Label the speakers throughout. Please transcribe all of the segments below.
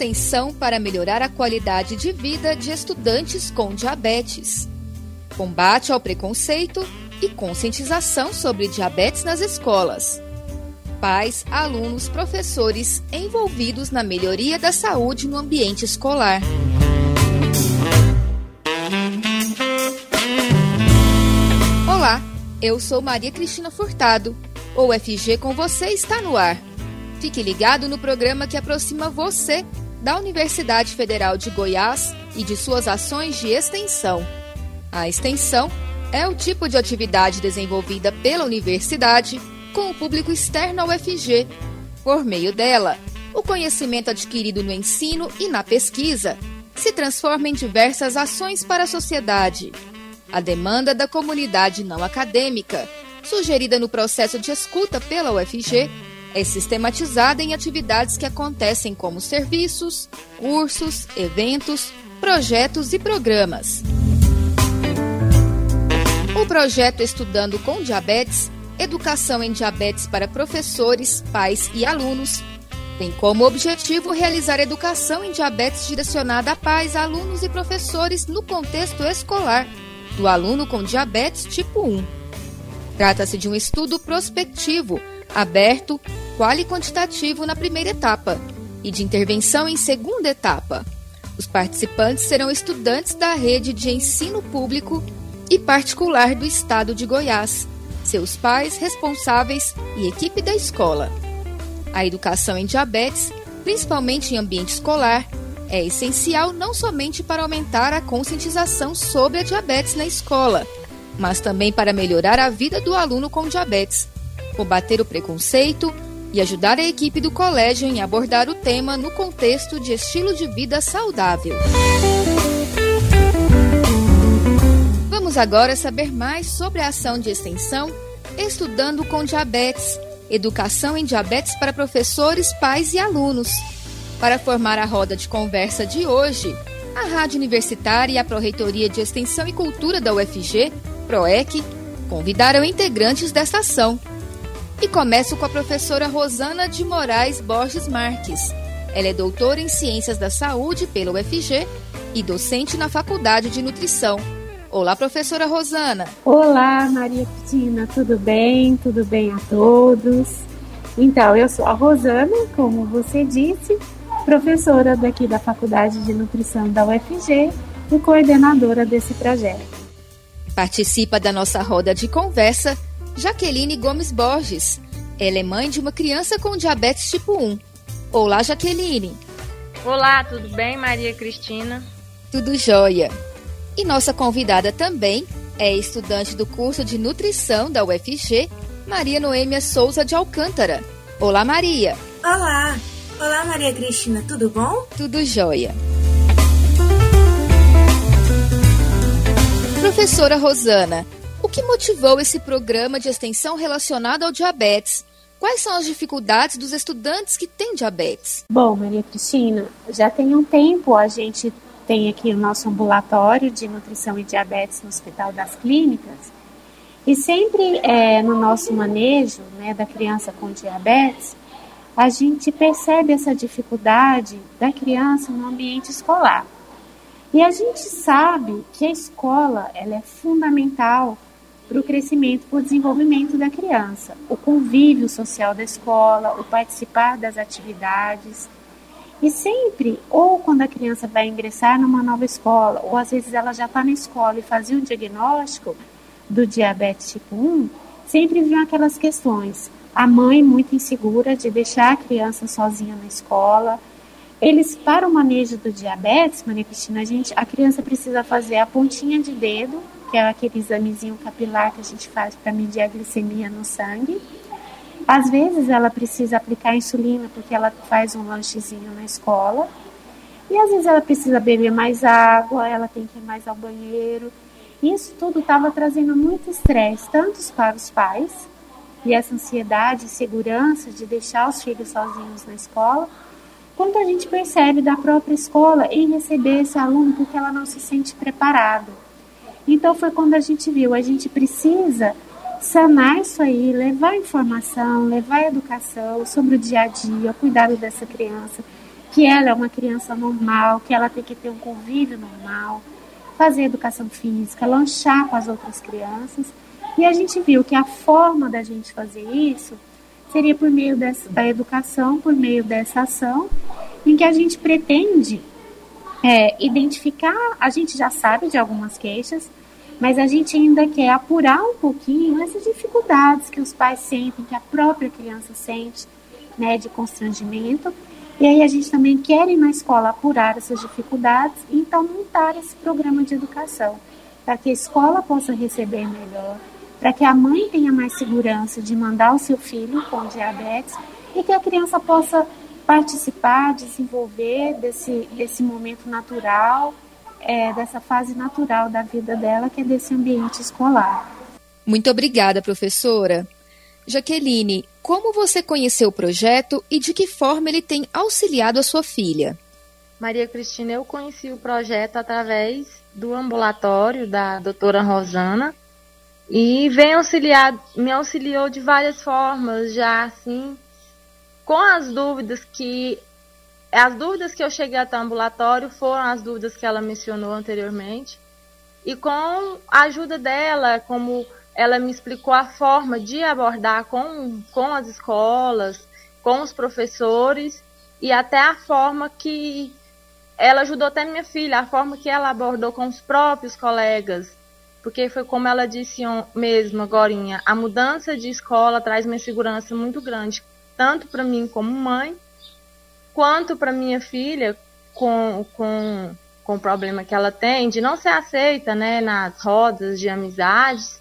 Speaker 1: Extensão para melhorar a qualidade de vida de estudantes com diabetes. Combate ao preconceito e conscientização sobre diabetes nas escolas. Pais, alunos, professores envolvidos na melhoria da saúde no ambiente escolar. Olá, eu sou Maria Cristina Furtado. O UFG com você está no ar. Fique ligado no programa que aproxima você da Universidade Federal de Goiás e de suas ações de extensão. A extensão é o tipo de atividade desenvolvida pela universidade com o público externo ao UFG. Por meio dela, o conhecimento adquirido no ensino e na pesquisa se transforma em diversas ações para a sociedade. A demanda da comunidade não acadêmica, sugerida no processo de escuta pela UFG, é sistematizada em atividades que acontecem como serviços, cursos, eventos, projetos e programas. O projeto Estudando com Diabetes, Educação em Diabetes para Professores, Pais e Alunos, tem como objetivo realizar educação em diabetes direcionada a pais, alunos e professores no contexto escolar do aluno com diabetes tipo 1. Trata-se de um estudo prospectivo, aberto qual e quantitativo na primeira etapa e de intervenção em segunda etapa. Os participantes serão estudantes da rede de ensino público e particular do estado de Goiás, seus pais, responsáveis e equipe da escola. A educação em diabetes, principalmente em ambiente escolar, é essencial não somente para aumentar a conscientização sobre a diabetes na escola, mas também para melhorar a vida do aluno com diabetes, combater o preconceito, e ajudar a equipe do colégio em abordar o tema no contexto de estilo de vida saudável. Vamos agora saber mais sobre a ação de extensão Estudando com Diabetes, Educação em Diabetes para professores, pais e alunos. Para formar a roda de conversa de hoje, a Rádio Universitária e a Proreitoria de Extensão e Cultura da UFG, PROEC, convidaram integrantes desta ação e começo com a professora Rosana de Moraes Borges Marques. Ela é doutora em Ciências da Saúde pela UFG e docente na Faculdade de Nutrição. Olá, professora Rosana.
Speaker 2: Olá, Maria Cristina, tudo bem? Tudo bem a todos? Então, eu sou a Rosana, como você disse, professora daqui da Faculdade de Nutrição da UFG e coordenadora desse projeto.
Speaker 1: Participa da nossa roda de conversa Jaqueline Gomes Borges. Ela é mãe de uma criança com diabetes tipo 1. Olá, Jaqueline.
Speaker 3: Olá, tudo bem, Maria Cristina?
Speaker 1: Tudo jóia. E nossa convidada também é estudante do curso de nutrição da UFG, Maria Noêmia Souza de Alcântara. Olá, Maria.
Speaker 4: Olá. Olá, Maria Cristina, tudo bom?
Speaker 1: Tudo jóia. Professora Rosana, que motivou esse programa de extensão relacionado ao diabetes? Quais são as dificuldades dos estudantes que têm diabetes?
Speaker 2: Bom, Maria Cristina, já tem um tempo a gente tem aqui o nosso ambulatório de nutrição e diabetes no Hospital das Clínicas e sempre é, no nosso manejo né, da criança com diabetes, a gente percebe essa dificuldade da criança no ambiente escolar. E a gente sabe que a escola ela é fundamental para o crescimento, para o desenvolvimento da criança. O convívio social da escola, o participar das atividades. E sempre, ou quando a criança vai ingressar numa nova escola, ou às vezes ela já está na escola e fazia um diagnóstico do diabetes tipo 1, sempre vinham aquelas questões. A mãe muito insegura de deixar a criança sozinha na escola. Eles, para o manejo do diabetes, Maria Cristina, a, gente, a criança precisa fazer a pontinha de dedo que é aquele examezinho capilar que a gente faz para medir a glicemia no sangue. Às vezes ela precisa aplicar insulina porque ela faz um lanchezinho na escola. E às vezes ela precisa beber mais água, ela tem que ir mais ao banheiro. Isso tudo estava trazendo muito estresse, tanto para os pais, e essa ansiedade e segurança de deixar os filhos sozinhos na escola, quanto a gente percebe da própria escola em receber esse aluno porque ela não se sente preparada. Então foi quando a gente viu, a gente precisa sanar isso aí, levar informação, levar educação sobre o dia a dia, o cuidado dessa criança, que ela é uma criança normal, que ela tem que ter um convívio normal, fazer educação física, lanchar com as outras crianças. E a gente viu que a forma da gente fazer isso seria por meio dessa, da educação, por meio dessa ação, em que a gente pretende é, identificar, a gente já sabe de algumas queixas, mas a gente ainda quer apurar um pouquinho essas dificuldades que os pais sentem, que a própria criança sente, né, de constrangimento, e aí a gente também quer ir na escola apurar essas dificuldades e então montar esse programa de educação para que a escola possa receber melhor, para que a mãe tenha mais segurança de mandar o seu filho com diabetes e que a criança possa participar, desenvolver desse, desse momento natural, é, dessa fase natural da vida dela, que é desse ambiente escolar.
Speaker 1: Muito obrigada, professora. Jaqueline, como você conheceu o projeto e de que forma ele tem auxiliado a sua filha?
Speaker 3: Maria Cristina, eu conheci o projeto através do ambulatório da doutora Rosana e vem auxiliar, me auxiliou de várias formas, já assim, com as dúvidas que as dúvidas que eu cheguei até o ambulatório foram as dúvidas que ela mencionou anteriormente. E com a ajuda dela, como ela me explicou a forma de abordar com, com as escolas, com os professores e até a forma que ela ajudou até minha filha, a forma que ela abordou com os próprios colegas. Porque foi como ela disse mesmo agora, a mudança de escola traz uma insegurança muito grande, tanto para mim como mãe, quanto para minha filha com, com, com o problema que ela tem de não ser aceita né, nas rodas de amizades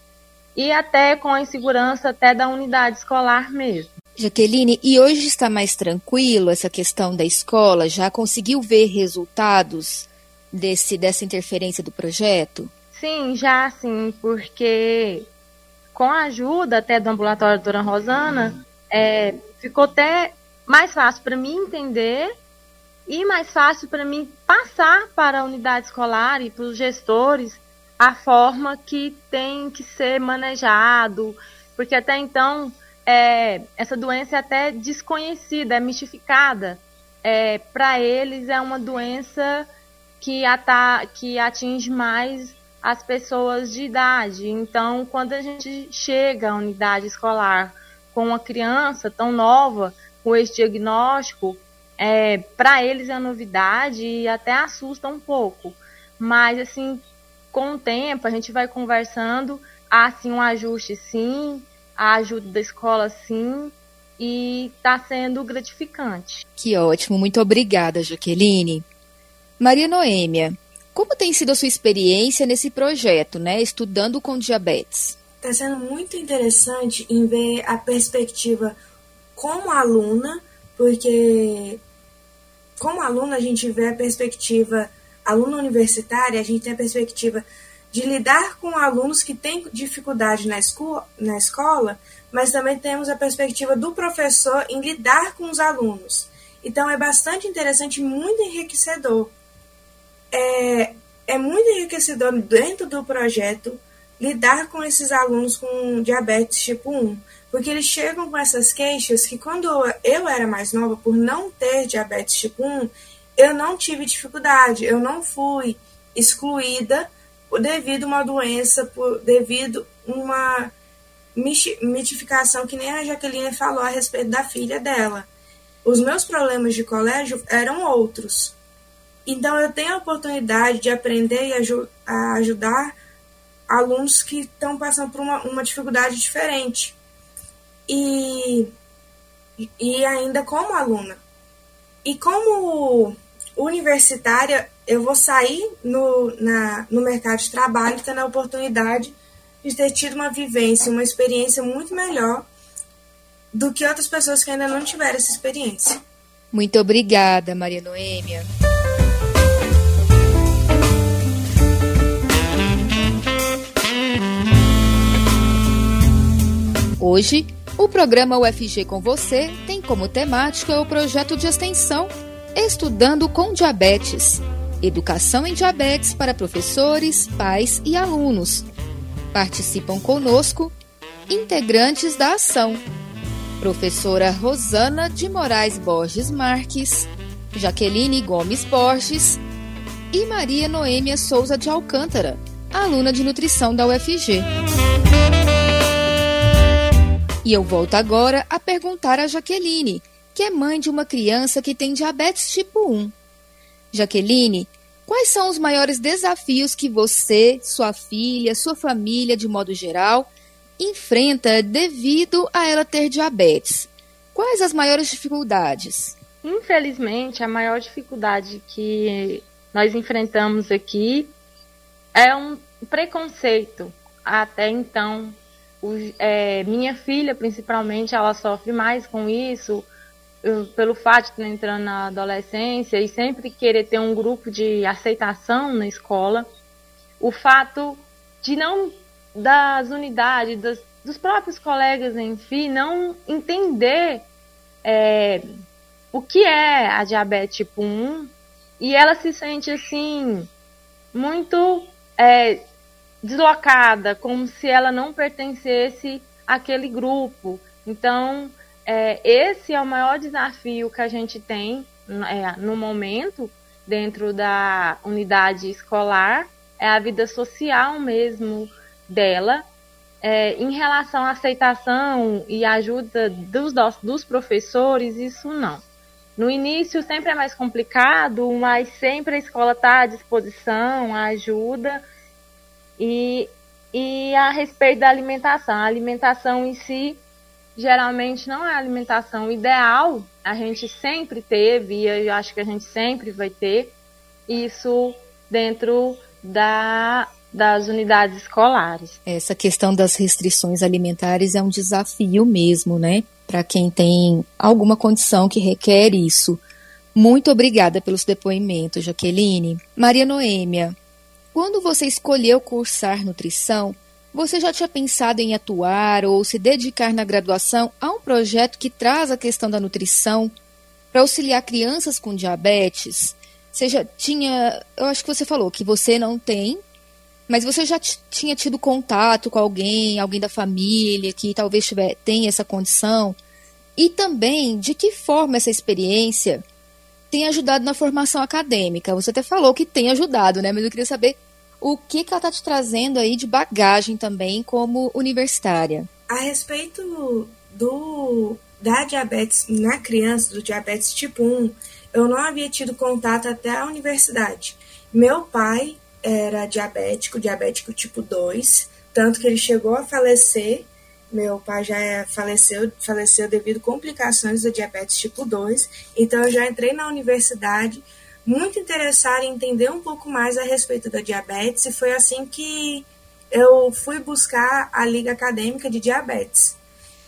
Speaker 3: e até com a insegurança até da unidade escolar mesmo.
Speaker 1: Jaqueline, e hoje está mais tranquilo essa questão da escola? Já conseguiu ver resultados desse dessa interferência do projeto?
Speaker 3: Sim, já sim, porque com a ajuda até do ambulatório Dona Rosana, é, ficou até mais fácil para mim entender e mais fácil para mim passar para a unidade escolar e para os gestores a forma que tem que ser manejado, porque até então é, essa doença é até desconhecida, é mistificada. É, Para eles é uma doença que, ata que atinge mais as pessoas de idade. Então, quando a gente chega à unidade escolar com uma criança tão nova, com esse diagnóstico, é, para eles é novidade e até assusta um pouco. Mas, assim, com o tempo a gente vai conversando, há sim um ajuste sim, a ajuda da escola sim, e está sendo gratificante.
Speaker 1: Que ótimo, muito obrigada, Jaqueline. Maria Noêmia, como tem sido a sua experiência nesse projeto, né, estudando com diabetes?
Speaker 4: Está sendo muito interessante em ver a perspectiva como aluna, porque como aluna a gente vê a perspectiva aluna universitária, a gente tem a perspectiva de lidar com alunos que têm dificuldade na, na escola, mas também temos a perspectiva do professor em lidar com os alunos. Então é bastante interessante muito enriquecedor. É, é muito enriquecedor dentro do projeto lidar com esses alunos com diabetes tipo 1, porque eles chegam com essas queixas que quando eu era mais nova, por não ter diabetes tipo 1, eu não tive dificuldade, eu não fui excluída devido a uma doença, por, devido a uma mitificação que nem a Jaqueline falou a respeito da filha dela. Os meus problemas de colégio eram outros. Então eu tenho a oportunidade de aprender e aju a ajudar alunos que estão passando por uma, uma dificuldade diferente. E, e ainda como aluna. E como universitária, eu vou sair no, na, no mercado de trabalho tendo a oportunidade de ter tido uma vivência, uma experiência muito melhor do que outras pessoas que ainda não tiveram essa experiência.
Speaker 1: Muito obrigada, Maria Noêmia. Hoje, o programa UFG com você tem como temática o projeto de extensão Estudando com Diabetes. Educação em diabetes para professores, pais e alunos. Participam conosco integrantes da ação: professora Rosana de Moraes Borges Marques, Jaqueline Gomes Borges e Maria Noêmia Souza de Alcântara, aluna de nutrição da UFG. E eu volto agora a perguntar a Jaqueline, que é mãe de uma criança que tem diabetes tipo 1. Jaqueline, quais são os maiores desafios que você, sua filha, sua família, de modo geral, enfrenta devido a ela ter diabetes? Quais as maiores dificuldades?
Speaker 3: Infelizmente, a maior dificuldade que nós enfrentamos aqui é um preconceito. Até então, é, minha filha, principalmente, ela sofre mais com isso, pelo fato de estar entrando na adolescência e sempre querer ter um grupo de aceitação na escola. O fato de não, das unidades, das, dos próprios colegas si, não entender é, o que é a diabetes tipo 1 e ela se sente assim muito é, deslocada, como se ela não pertencesse àquele grupo. Então, é, esse é o maior desafio que a gente tem é, no momento dentro da unidade escolar, é a vida social mesmo dela, é, em relação à aceitação e ajuda dos, dos professores, isso não. No início sempre é mais complicado, mas sempre a escola está à disposição, ajuda. E, e a respeito da alimentação, a alimentação em si geralmente não é a alimentação ideal, a gente sempre teve, e eu acho que a gente sempre vai ter isso dentro da, das unidades escolares.
Speaker 1: Essa questão das restrições alimentares é um desafio mesmo, né? para quem tem alguma condição que requer isso. Muito obrigada pelos depoimentos, Jaqueline. Maria Noêmia, quando você escolheu cursar nutrição, você já tinha pensado em atuar ou se dedicar na graduação a um projeto que traz a questão da nutrição para auxiliar crianças com diabetes? Você já tinha. Eu acho que você falou que você não tem mas você já tinha tido contato com alguém, alguém da família que talvez tiver, tenha essa condição? E também de que forma essa experiência tem ajudado na formação acadêmica? Você até falou que tem ajudado, né? Mas eu queria saber o que, que ela está te trazendo aí de bagagem também como universitária.
Speaker 4: A respeito do da diabetes na criança, do diabetes tipo 1, eu não havia tido contato até a universidade. Meu pai era diabético, diabético tipo 2, tanto que ele chegou a falecer. Meu pai já é, faleceu, faleceu devido a complicações da diabetes tipo 2, então eu já entrei na universidade muito interessada em entender um pouco mais a respeito da diabetes e foi assim que eu fui buscar a Liga Acadêmica de Diabetes.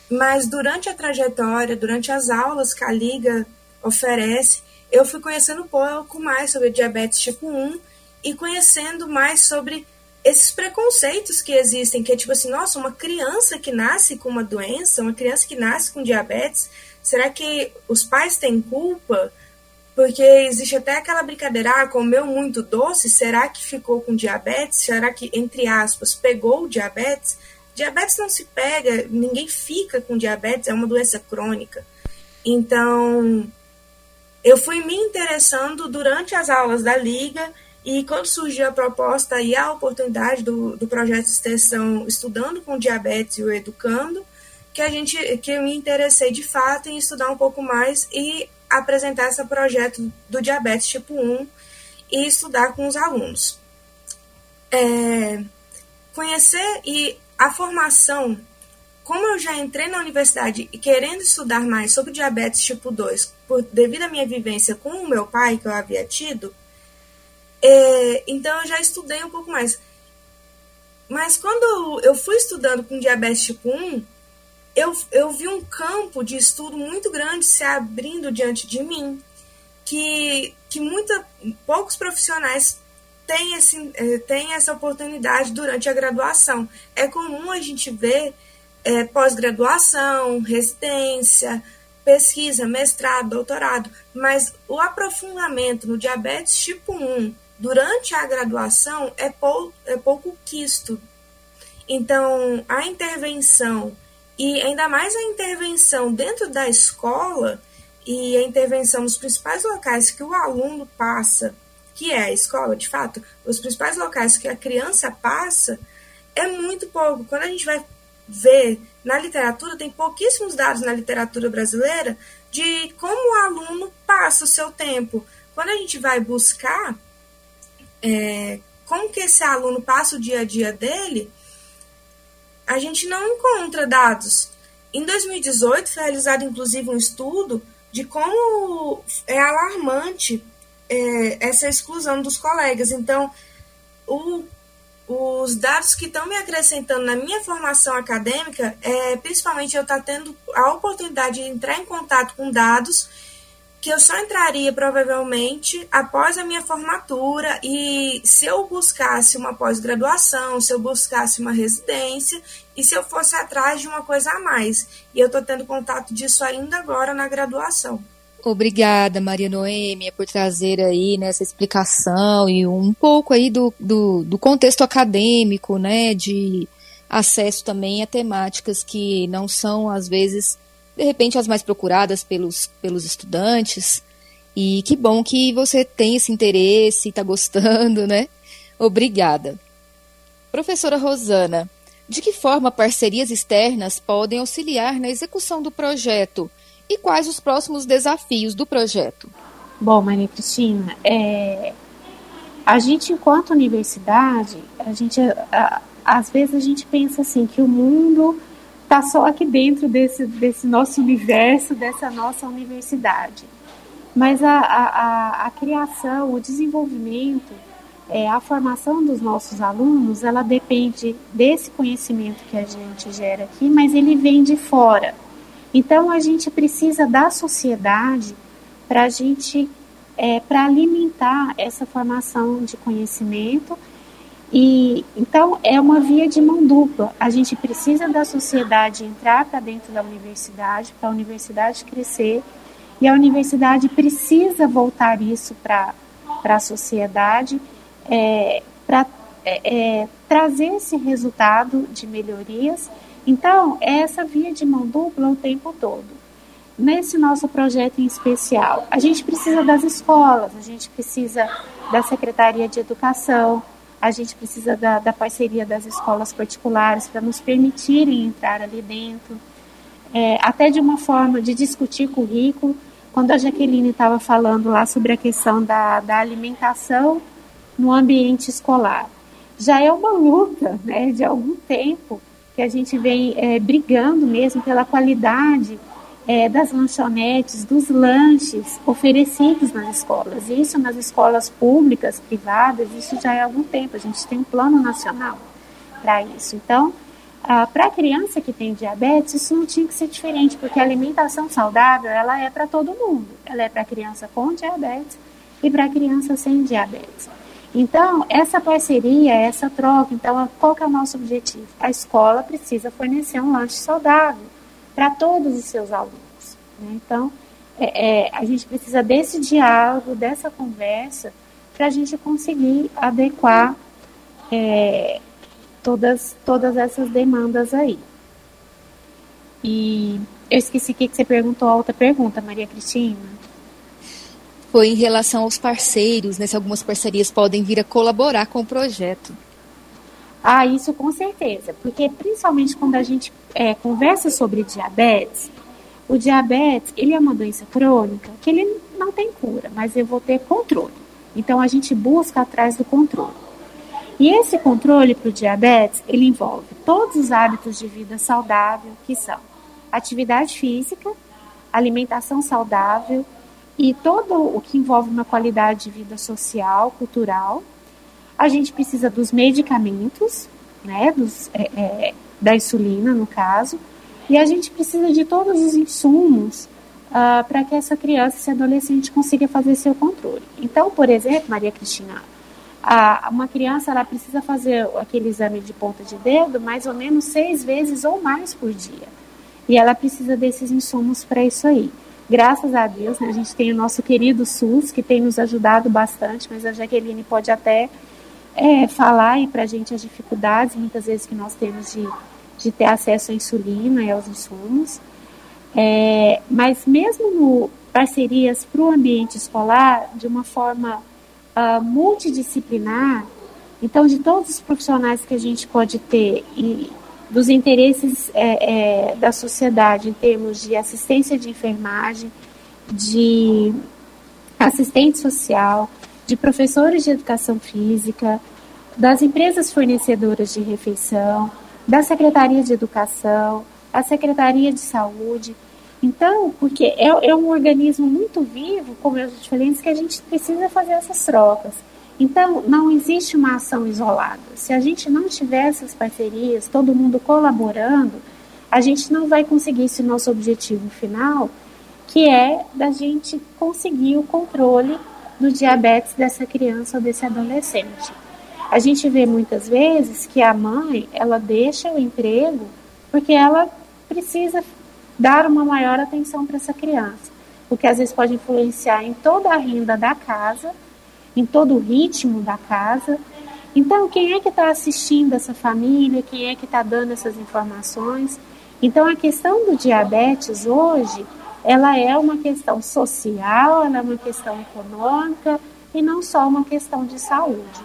Speaker 4: Mas durante a trajetória, durante as aulas que a Liga oferece, eu fui conhecendo um pouco mais sobre diabetes tipo 1 e conhecendo mais sobre esses preconceitos que existem, que é tipo assim, nossa, uma criança que nasce com uma doença, uma criança que nasce com diabetes, será que os pais têm culpa? Porque existe até aquela brincadeira, ah, comeu muito doce, será que ficou com diabetes? Será que, entre aspas, pegou o diabetes? Diabetes não se pega, ninguém fica com diabetes, é uma doença crônica. Então, eu fui me interessando durante as aulas da Liga e quando surgiu a proposta e a oportunidade do, do projeto de extensão Estudando com Diabetes e o Educando, que a gente que eu me interessei de fato em estudar um pouco mais e apresentar esse projeto do diabetes tipo 1 e estudar com os alunos. É, conhecer e a formação, como eu já entrei na universidade e querendo estudar mais sobre diabetes tipo 2, por, devido à minha vivência com o meu pai que eu havia tido, é, então eu já estudei um pouco mais. Mas quando eu fui estudando com diabetes tipo 1, eu, eu vi um campo de estudo muito grande se abrindo diante de mim, que, que muita, poucos profissionais têm, esse, é, têm essa oportunidade durante a graduação. É comum a gente ver é, pós-graduação, residência, pesquisa, mestrado, doutorado, mas o aprofundamento no diabetes tipo 1 durante a graduação é, pou, é pouco quisto. Então, a intervenção, e ainda mais a intervenção dentro da escola, e a intervenção nos principais locais que o aluno passa, que é a escola, de fato, os principais locais que a criança passa, é muito pouco. Quando a gente vai ver na literatura, tem pouquíssimos dados na literatura brasileira de como o aluno passa o seu tempo. Quando a gente vai buscar é, como que esse aluno passa o dia a dia dele, a gente não encontra dados. Em 2018 foi realizado inclusive um estudo de como é alarmante é, essa exclusão dos colegas. Então, o, os dados que estão me acrescentando na minha formação acadêmica, é, principalmente eu estar tá tendo a oportunidade de entrar em contato com dados que eu só entraria provavelmente após a minha formatura e se eu buscasse uma pós-graduação, se eu buscasse uma residência e se eu fosse atrás de uma coisa a mais. E eu estou tendo contato disso ainda agora na graduação.
Speaker 1: Obrigada, Maria Noêmia, por trazer aí nessa né, explicação e um pouco aí do, do, do contexto acadêmico, né, de acesso também a temáticas que não são, às vezes, de repente as mais procuradas pelos, pelos estudantes. E que bom que você tem esse interesse, está gostando, né? Obrigada. Professora Rosana, de que forma parcerias externas podem auxiliar na execução do projeto e quais os próximos desafios do projeto?
Speaker 2: Bom, Maria Cristina, é, a gente, enquanto universidade, a gente, a, às vezes a gente pensa assim que o mundo está só aqui dentro desse, desse nosso universo, dessa nossa universidade. Mas a, a, a criação, o desenvolvimento, é, a formação dos nossos alunos, ela depende desse conhecimento que a gente gera aqui, mas ele vem de fora. Então a gente precisa da sociedade para a gente, é, para alimentar essa formação de conhecimento e então é uma via de mão dupla. A gente precisa da sociedade entrar para dentro da universidade, para a universidade crescer, e a universidade precisa voltar isso para a sociedade, é, para é, é, trazer esse resultado de melhorias. Então, é essa via de mão dupla o tempo todo. Nesse nosso projeto em especial, a gente precisa das escolas, a gente precisa da Secretaria de Educação, a gente precisa da, da parceria das escolas particulares para nos permitirem entrar ali dentro, é, até de uma forma de discutir currículo. Quando a Jaqueline estava falando lá sobre a questão da, da alimentação no ambiente escolar, já é uma luta né, de algum tempo que a gente vem é, brigando mesmo pela qualidade é, das lanchonetes, dos lanches oferecidos nas escolas. Isso nas escolas públicas, privadas, isso já é há algum tempo. A gente tem um plano nacional para isso. Então, ah, para a criança que tem diabetes, isso não tinha que ser diferente, porque a alimentação saudável ela é para todo mundo. Ela é para a criança com diabetes e para a criança sem diabetes. Então, essa parceria, essa troca, então, qual que é o nosso objetivo? A escola precisa fornecer um lanche saudável para todos os seus alunos. Né? Então, é, é, a gente precisa desse diálogo, dessa conversa, para a gente conseguir adequar é, todas, todas essas demandas aí. E eu esqueci que você perguntou a outra pergunta, Maria Cristina.
Speaker 1: Foi em relação aos parceiros, né, se algumas parcerias podem vir a colaborar com o projeto.
Speaker 2: Ah, isso com certeza, porque principalmente quando a gente é, conversa sobre diabetes, o diabetes ele é uma doença crônica que ele não tem cura, mas eu vou ter controle. Então a gente busca atrás do controle. E esse controle para o diabetes ele envolve todos os hábitos de vida saudável que são atividade física, alimentação saudável e todo o que envolve uma qualidade de vida social, cultural a gente precisa dos medicamentos, né, dos, é, é, da insulina, no caso, e a gente precisa de todos os insumos uh, para que essa criança, esse adolescente consiga fazer seu controle. Então, por exemplo, Maria Cristina, a, uma criança ela precisa fazer aquele exame de ponta de dedo mais ou menos seis vezes ou mais por dia. E ela precisa desses insumos para isso aí. Graças a Deus, né, a gente tem o nosso querido SUS, que tem nos ajudado bastante, mas a Jaqueline pode até é, falar aí para a gente as dificuldades muitas vezes que nós temos de, de ter acesso à insulina e aos insumos. É, mas mesmo no, parcerias para o ambiente escolar de uma forma uh, multidisciplinar. Então, de todos os profissionais que a gente pode ter e dos interesses é, é, da sociedade em termos de assistência de enfermagem, de assistente social, de professores de educação física, das empresas fornecedoras de refeição, da Secretaria de Educação, a Secretaria de Saúde. Então, porque é, é um organismo muito vivo, como eu te falei, que a gente precisa fazer essas trocas. Então, não existe uma ação isolada. Se a gente não tiver essas parcerias, todo mundo colaborando, a gente não vai conseguir esse nosso objetivo final, que é da gente conseguir o controle do diabetes dessa criança ou desse adolescente. A gente vê muitas vezes que a mãe, ela deixa o emprego porque ela precisa dar uma maior atenção para essa criança, o que às vezes pode influenciar em toda a renda da casa, em todo o ritmo da casa. Então, quem é que está assistindo essa família? Quem é que está dando essas informações? Então, a questão do diabetes hoje ela é uma questão social, ela é uma questão econômica e não só uma questão de saúde.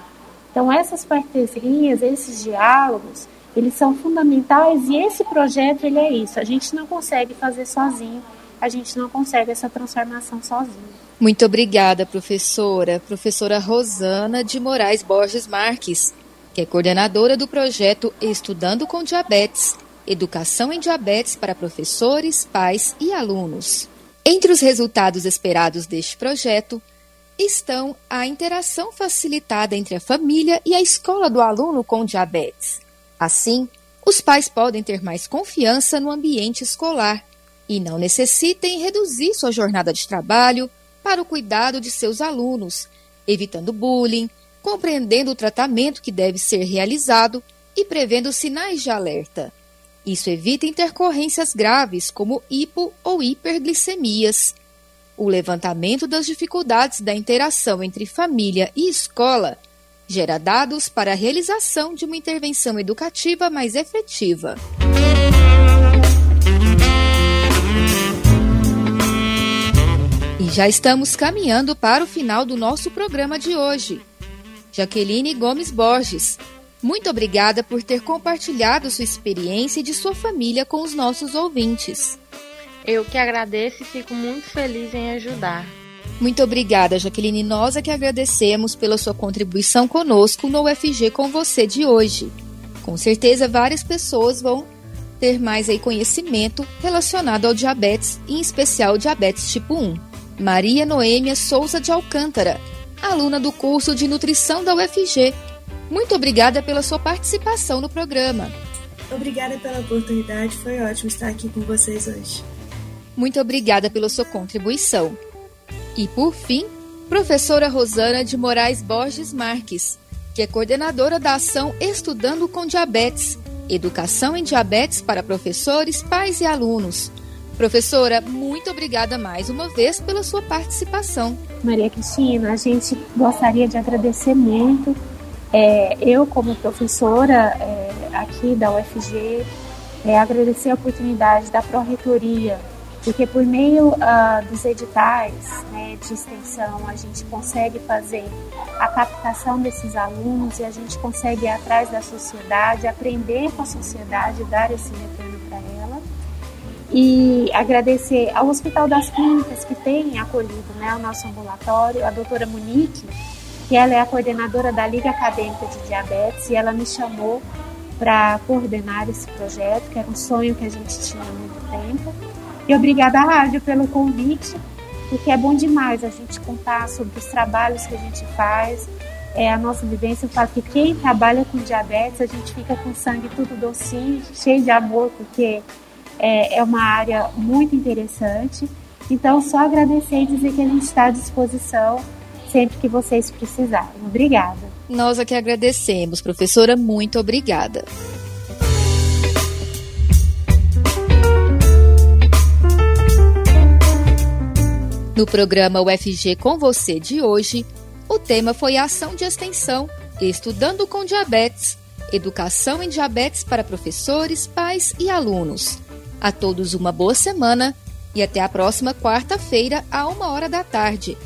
Speaker 2: Então essas parcerias, esses diálogos, eles são fundamentais e esse projeto ele é isso. A gente não consegue fazer sozinho, a gente não consegue essa transformação sozinho.
Speaker 1: Muito obrigada, professora, professora Rosana de Moraes Borges Marques, que é coordenadora do projeto Estudando com Diabetes Educação em Diabetes para professores, pais e alunos. Entre os resultados esperados deste projeto estão a interação facilitada entre a família e a escola do aluno com diabetes. Assim, os pais podem ter mais confiança no ambiente escolar e não necessitem reduzir sua jornada de trabalho para o cuidado de seus alunos, evitando bullying, compreendendo o tratamento que deve ser realizado e prevendo sinais de alerta. Isso evita intercorrências graves como hipo ou hiperglicemias. O levantamento das dificuldades da interação entre família e escola gera dados para a realização de uma intervenção educativa mais efetiva. E já estamos caminhando para o final do nosso programa de hoje. Jaqueline Gomes Borges, muito obrigada por ter compartilhado sua experiência e de sua família com os nossos ouvintes.
Speaker 3: Eu que agradeço e fico muito feliz em ajudar.
Speaker 1: Muito obrigada, Jaqueline. Nós é que agradecemos pela sua contribuição conosco no UFG com você de hoje. Com certeza, várias pessoas vão ter mais aí conhecimento relacionado ao diabetes, em especial diabetes tipo 1. Maria Noêmia Souza de Alcântara, aluna do curso de nutrição da UFG, muito obrigada pela sua participação no programa.
Speaker 4: Obrigada pela oportunidade, foi ótimo estar aqui com vocês hoje.
Speaker 1: Muito obrigada pela sua contribuição. E por fim, professora Rosana de Moraes Borges Marques, que é coordenadora da ação Estudando com Diabetes, Educação em Diabetes para professores, pais e alunos. Professora, muito obrigada mais uma vez pela sua participação.
Speaker 2: Maria Cristina, a gente gostaria de agradecer muito é, eu, como professora é, aqui da UFG, é, agradecer a oportunidade da Pró-Reitoria, porque por meio uh, dos editais né, de extensão a gente consegue fazer a captação desses alunos e a gente consegue ir atrás da sociedade, aprender com a sociedade, dar esse retorno para ela. E agradecer ao Hospital das Clínicas que tem acolhido né, o nosso ambulatório, a doutora Monique, que ela é a coordenadora da Liga Acadêmica de Diabetes e ela me chamou para coordenar esse projeto, que era um sonho que a gente tinha há muito tempo. E obrigada à rádio pelo convite, porque é bom demais a gente contar sobre os trabalhos que a gente faz, é a nossa vivência. Eu falo que quem trabalha com diabetes, a gente fica com sangue tudo docinho, cheio de amor, porque é, é uma área muito interessante. Então, só agradecer e dizer que a gente está à disposição que vocês precisarem. Obrigada.
Speaker 1: Nós aqui agradecemos, professora, muito obrigada. No programa UFG com você de hoje, o tema foi a ação de extensão Estudando com Diabetes, Educação em Diabetes para professores, pais e alunos. A todos uma boa semana e até a próxima quarta-feira, a uma hora da tarde.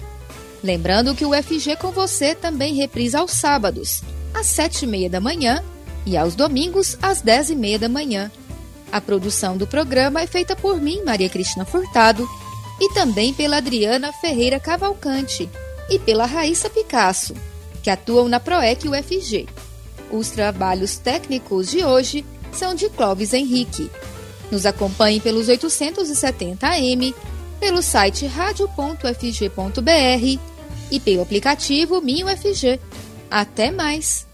Speaker 1: Lembrando que o FG com você também reprisa aos sábados, às sete e meia da manhã e aos domingos, às dez e meia da manhã. A produção do programa é feita por mim, Maria Cristina Furtado, e também pela Adriana Ferreira Cavalcante e pela Raíssa Picasso, que atuam na PROEC UFG. Os trabalhos técnicos de hoje são de Clóvis Henrique. Nos acompanhe pelos 870 AM, pelo site radio.fg.br e pelo aplicativo Minho FG. Até mais!